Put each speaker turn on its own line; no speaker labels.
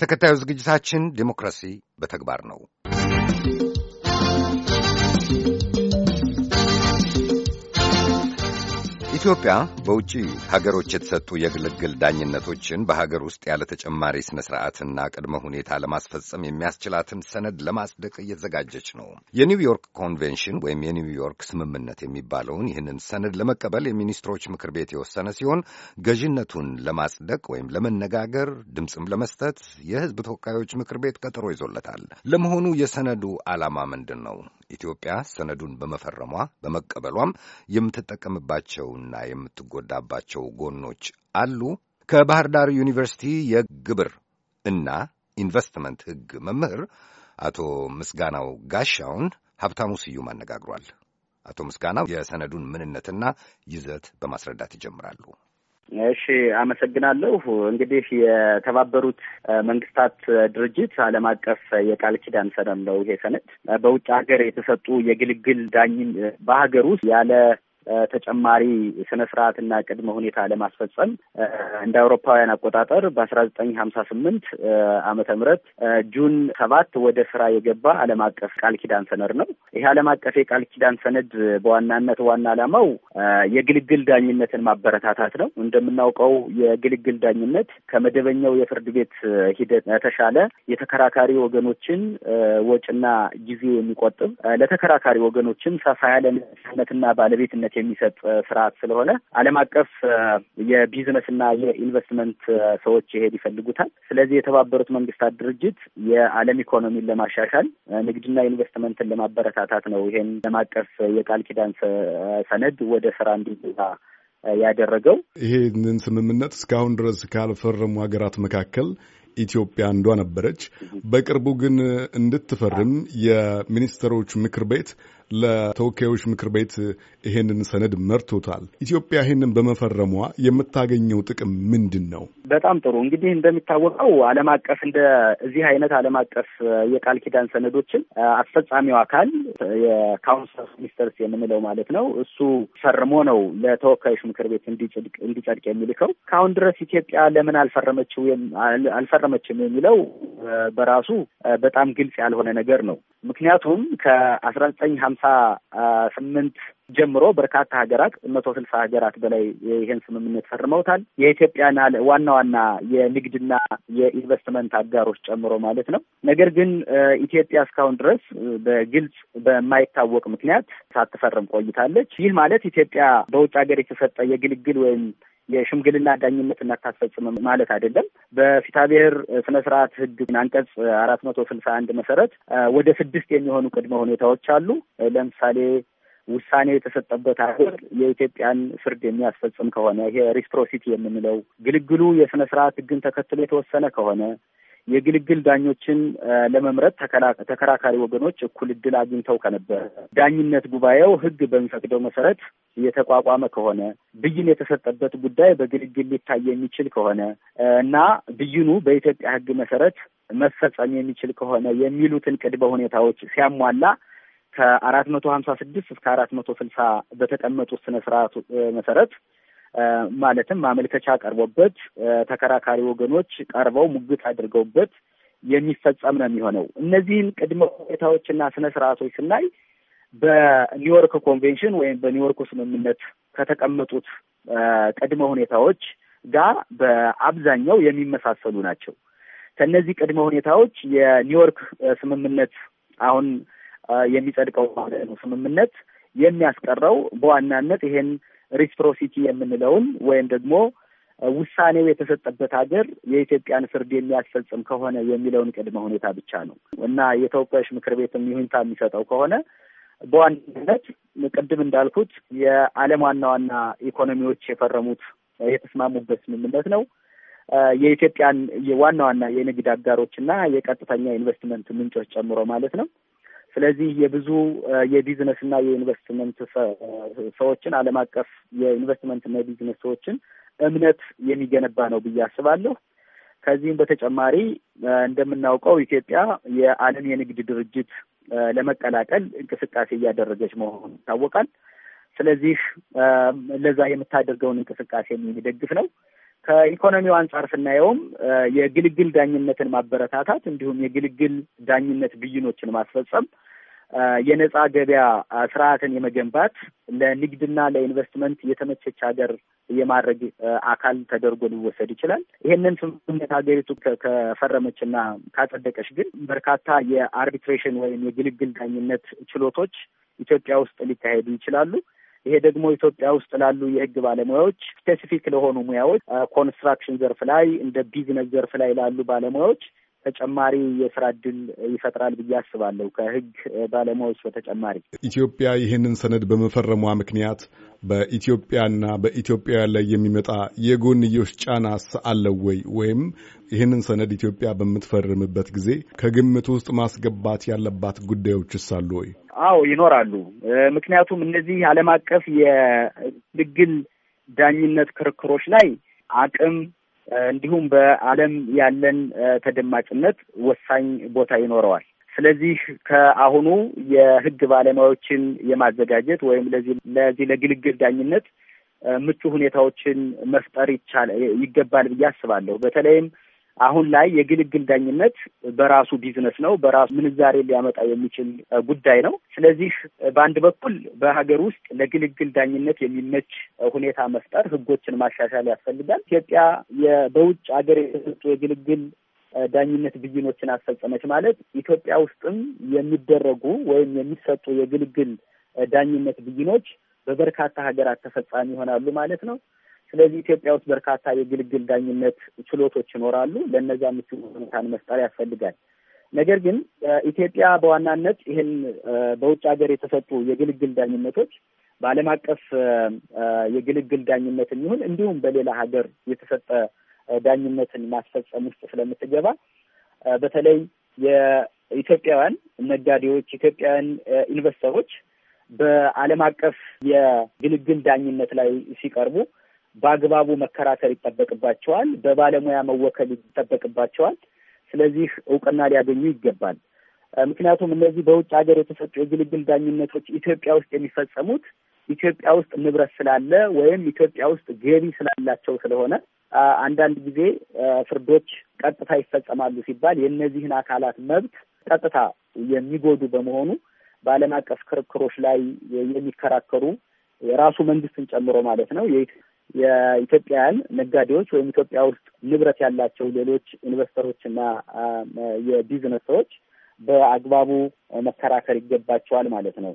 ተከታዩ ዝግጅታችን ዴሞክራሲ በተግባር ነው። ኢትዮጵያ በውጭ ሀገሮች የተሰጡ የግልግል ዳኝነቶችን በሀገር ውስጥ ያለ ተጨማሪ ስነ ስርዓትና ቅድመ ሁኔታ ለማስፈጸም የሚያስችላትን ሰነድ ለማጽደቅ እየተዘጋጀች ነው። የኒውዮርክ ኮንቬንሽን ወይም የኒውዮርክ ስምምነት የሚባለውን ይህንን ሰነድ ለመቀበል የሚኒስትሮች ምክር ቤት የወሰነ ሲሆን ገዥነቱን ለማጽደቅ ወይም ለመነጋገር ድምፅም ለመስጠት የሕዝብ ተወካዮች ምክር ቤት ቀጠሮ ይዞለታል። ለመሆኑ የሰነዱ ዓላማ ምንድን ነው? ኢትዮጵያ ሰነዱን በመፈረሟ በመቀበሏም የምትጠቀምባቸውና የምትጎዳባቸው ጎኖች አሉ? ከባህር ዳር ዩኒቨርሲቲ የግብር እና ኢንቨስትመንት ሕግ መምህር አቶ ምስጋናው ጋሻውን ሀብታሙ ስዩም አነጋግሯል። አቶ ምስጋናው የሰነዱን ምንነትና ይዘት በማስረዳት ይጀምራሉ።
እሺ፣ አመሰግናለሁ። እንግዲህ የተባበሩት መንግስታት ድርጅት ዓለም አቀፍ የቃል ኪዳን ሰነድ ነው። ይሄ ሰነድ በውጭ ሀገር የተሰጡ የግልግል ዳኝን በሀገር ውስጥ ያለ ተጨማሪ ስነ ስርዓትና ቅድመ ሁኔታ ለማስፈጸም እንደ አውሮፓውያን አቆጣጠር በአስራ ዘጠኝ ሀምሳ ስምንት ዓመተ ምህረት ጁን ሰባት ወደ ስራ የገባ ዓለም አቀፍ ቃል ኪዳን ሰነድ ነው። ይህ ዓለም አቀፍ የቃል ኪዳን ሰነድ በዋናነት ዋና ዓላማው የግልግል ዳኝነትን ማበረታታት ነው። እንደምናውቀው የግልግል ዳኝነት ከመደበኛው የፍርድ ቤት ሂደት የተሻለ የተከራካሪ ወገኖችን ወጪና ጊዜ የሚቆጥብ ለተከራካሪ ወገኖችን ሰፋ ያለ ነፃነትና ባለቤትነት የሚሰጥ ስርዓት ስለሆነ ዓለም አቀፍ የቢዝነስና የኢንቨስትመንት ሰዎች ይሄድ ይፈልጉታል። ስለዚህ የተባበሩት መንግስታት ድርጅት የዓለም ኢኮኖሚን ለማሻሻል ንግድና ኢንቨስትመንትን ለማበረታታት ነው ይሄን ዓለም አቀፍ የቃል ኪዳን ሰነድ ወደ ስራ እንዲገባ ያደረገው።
ይሄንን ስምምነት እስካሁን ድረስ ካልፈረሙ ሀገራት መካከል ኢትዮጵያ አንዷ ነበረች። በቅርቡ ግን እንድትፈርም የሚኒስትሮች ምክር ቤት ለተወካዮች ምክር ቤት ይሄንን ሰነድ መርቶታል። ኢትዮጵያ ይሄንን በመፈረሟ የምታገኘው ጥቅም ምንድን ነው?
በጣም ጥሩ። እንግዲህ እንደሚታወቀው ዓለም አቀፍ እንደ እዚህ አይነት ዓለም አቀፍ የቃል ኪዳን ሰነዶችን አስፈጻሚው አካል የ Council of Ministers የምንለው ማለት ነው እሱ ፈርሞ ነው ለተወካዮች ምክር ቤት እንዲጸድቅ የሚልከው። ከአሁን ድረስ ኢትዮጵያ ለምን አልፈረመችው አልፈረመችም የሚለው በራሱ በጣም ግልጽ ያልሆነ ነገር ነው። ምክንያቱም ከአስራ ዘጠኝ ሀምሳ ስምንት ጀምሮ በርካታ ሀገራት መቶ ስልሳ ሀገራት በላይ ይህን ስምምነት ፈርመውታል። የኢትዮጵያን ዋና ዋና የንግድና የኢንቨስትመንት አጋሮች ጨምሮ ማለት ነው። ነገር ግን ኢትዮጵያ እስካሁን ድረስ በግልጽ በማይታወቅ ምክንያት ሳትፈርም ቆይታለች። ይህ ማለት ኢትዮጵያ በውጭ ሀገር የተሰጠ የግልግል ወይም የሽምግልና ዳኝነት እናታስፈጽም ማለት አይደለም። በፍትሐብሔር ስነ ስርዓት ሕግ አንቀጽ አራት መቶ ስልሳ አንድ መሰረት ወደ ስድስት የሚሆኑ ቅድመ ሁኔታዎች አሉ። ለምሳሌ ውሳኔ የተሰጠበት ሀገር የኢትዮጵያን ፍርድ የሚያስፈጽም ከሆነ ይሄ reciprocity የምንለው ግልግሉ የስነ ስርዓት ሕግን ተከትሎ የተወሰነ ከሆነ የግልግል ዳኞችን ለመምረጥ ተከራካሪ ወገኖች እኩል እድል አግኝተው ከነበረ ዳኝነት ጉባኤው ሕግ በሚፈቅደው መሰረት የተቋቋመ ከሆነ ብይን የተሰጠበት ጉዳይ በግልግል ሊታይ የሚችል ከሆነ እና ብይኑ በኢትዮጵያ ሕግ መሰረት መፈጸም የሚችል ከሆነ የሚሉትን ቅድመ ሁኔታዎች ሲያሟላ ከአራት መቶ ሀምሳ ስድስት እስከ አራት መቶ ስልሳ በተቀመጡት ስነ ስርዓቱ መሰረት ማለትም ማመልከቻ ቀርቦበት ተከራካሪ ወገኖች ቀርበው ሙግት አድርገውበት የሚፈጸም ነው የሚሆነው። እነዚህን ቅድመ ሁኔታዎችና ስነ ስርዓቶች ስናይ በኒውዮርክ ኮንቬንሽን ወይም በኒውዮርኩ ስምምነት ከተቀመጡት ቅድመ ሁኔታዎች ጋር በአብዛኛው የሚመሳሰሉ ናቸው። ከእነዚህ ቅድመ ሁኔታዎች የኒውዮርክ ስምምነት አሁን የሚጸድቀው ማለት ነው ስምምነት የሚያስቀረው በዋናነት ይሄን reciprocity የምንለውን ወይም ደግሞ ውሳኔው የተሰጠበት ሀገር የኢትዮጵያን ፍርድ የሚያስፈጽም ከሆነ የሚለውን ቅድመ ሁኔታ ብቻ ነው እና የተወካዮች ምክር ቤትም ይሁንታ የሚሰጠው ከሆነ በዋናነት ቅድም እንዳልኩት የዓለም ዋና ዋና ኢኮኖሚዎች የፈረሙት የተስማሙበት ስምምነት ነው። የኢትዮጵያን ዋና ዋና የንግድ አጋሮች እና የቀጥተኛ ኢንቨስትመንት ምንጮች ጨምሮ ማለት ነው። ስለዚህ የብዙ የቢዝነስ እና የኢንቨስትመንት ሰዎችን ዓለም አቀፍ የኢንቨስትመንት እና የቢዝነስ ሰዎችን እምነት የሚገነባ ነው ብዬ አስባለሁ። ከዚህም በተጨማሪ እንደምናውቀው ኢትዮጵያ የዓለም የንግድ ድርጅት ለመቀላቀል እንቅስቃሴ እያደረገች መሆኑ ይታወቃል። ስለዚህ ለዛ የምታደርገውን እንቅስቃሴ የሚደግፍ ነው። ከኢኮኖሚው አንጻር ስናየውም የግልግል ዳኝነትን ማበረታታት እንዲሁም የግልግል ዳኝነት ብይኖችን ማስፈጸም የነጻ ገበያ ስርዓትን የመገንባት ለንግድና ለኢንቨስትመንት የተመቸች ሀገር የማድረግ አካል ተደርጎ ሊወሰድ ይችላል። ይሄንን ስምምነት ሀገሪቱ ከፈረመችና ካጸደቀች ግን በርካታ የ arbitration ወይም የግልግል ዳኝነት ችሎቶች ኢትዮጵያ ውስጥ ሊካሄዱ ይችላሉ። ይሄ ደግሞ ኢትዮጵያ ውስጥ ላሉ የሕግ ባለሙያዎች specific ለሆኑ ሙያዎች ኮንስትራክሽን ዘርፍ ላይ እንደ ቢዝነስ ዘርፍ ላይ ላሉ ባለሙያዎች ተጨማሪ የስራ እድል ይፈጥራል ብዬ አስባለሁ። ከህግ ባለሙያዎች በተጨማሪ
ኢትዮጵያ ይህንን ሰነድ በመፈረሟ ምክንያት በኢትዮጵያና በኢትዮጵያውያን ላይ የሚመጣ የጎንዮሽ ጫና አለው ወይ? ወይም ይህንን ሰነድ ኢትዮጵያ በምትፈርምበት ጊዜ ከግምት ውስጥ ማስገባት ያለባት ጉዳዮችስ አሉ ወይ?
አዎ ይኖራሉ። ምክንያቱም እነዚህ ዓለም አቀፍ የግልግል ዳኝነት ክርክሮች ላይ አቅም እንዲሁም በዓለም ያለን ተደማጭነት ወሳኝ ቦታ ይኖረዋል። ስለዚህ ከአሁኑ የህግ ባለሙያዎችን የማዘጋጀት ወይም ለዚህ ለዚህ ለግልግል ዳኝነት ምቹ ሁኔታዎችን መፍጠር ይቻል ይገባል ብዬ አስባለሁ። በተለይም አሁን ላይ የግልግል ዳኝነት በራሱ ቢዝነስ ነው። በራሱ ምንዛሬ ሊያመጣ የሚችል ጉዳይ ነው። ስለዚህ በአንድ በኩል በሀገር ውስጥ ለግልግል ዳኝነት የሚመች ሁኔታ መፍጠር፣ ህጎችን ማሻሻል ያስፈልጋል። ኢትዮጵያ በውጭ ሀገር የተሰጡ የግልግል ዳኝነት ብይኖችን አስፈጸመች ማለት ኢትዮጵያ ውስጥም የሚደረጉ ወይም የሚሰጡ የግልግል ዳኝነት ብይኖች በበርካታ ሀገራት ተፈጻሚ ይሆናሉ ማለት ነው። ስለዚህ ኢትዮጵያ ውስጥ በርካታ የግልግል ዳኝነት ችሎቶች ይኖራሉ። ለእነዚያ ምቹ ሁኔታን መፍጠር ያስፈልጋል። ነገር ግን ኢትዮጵያ በዋናነት ይህን በውጭ ሀገር የተሰጡ የግልግል ዳኝነቶች በዓለም አቀፍ የግልግል ዳኝነት የሚሆን እንዲሁም በሌላ ሀገር የተሰጠ ዳኝነትን ማስፈጸም ውስጥ ስለምትገባ በተለይ የኢትዮጵያውያን ነጋዴዎች፣ ኢትዮጵያውያን ኢንቨስተሮች በዓለም አቀፍ የግልግል ዳኝነት ላይ ሲቀርቡ በአግባቡ መከራከር ይጠበቅባቸዋል። በባለሙያ መወከል ይጠበቅባቸዋል። ስለዚህ እውቅና ሊያገኙ ይገባል። ምክንያቱም እነዚህ በውጭ ሀገር የተሰጡ የግልግል ዳኝነቶች ኢትዮጵያ ውስጥ የሚፈጸሙት ኢትዮጵያ ውስጥ ንብረት ስላለ ወይም ኢትዮጵያ ውስጥ ገቢ ስላላቸው ስለሆነ አንዳንድ ጊዜ ፍርዶች ቀጥታ ይፈጸማሉ ሲባል የእነዚህን አካላት መብት ቀጥታ የሚጎዱ በመሆኑ በዓለም አቀፍ ክርክሮች ላይ የሚከራከሩ የራሱ መንግስትን ጨምሮ ማለት ነው የኢትዮጵያውያን ነጋዴዎች ወይም ኢትዮጵያ ውስጥ ንብረት ያላቸው ሌሎች ኢንቨስተሮች እና የቢዝነስ ሰዎች በአግባቡ መከራከር ይገባቸዋል ማለት ነው።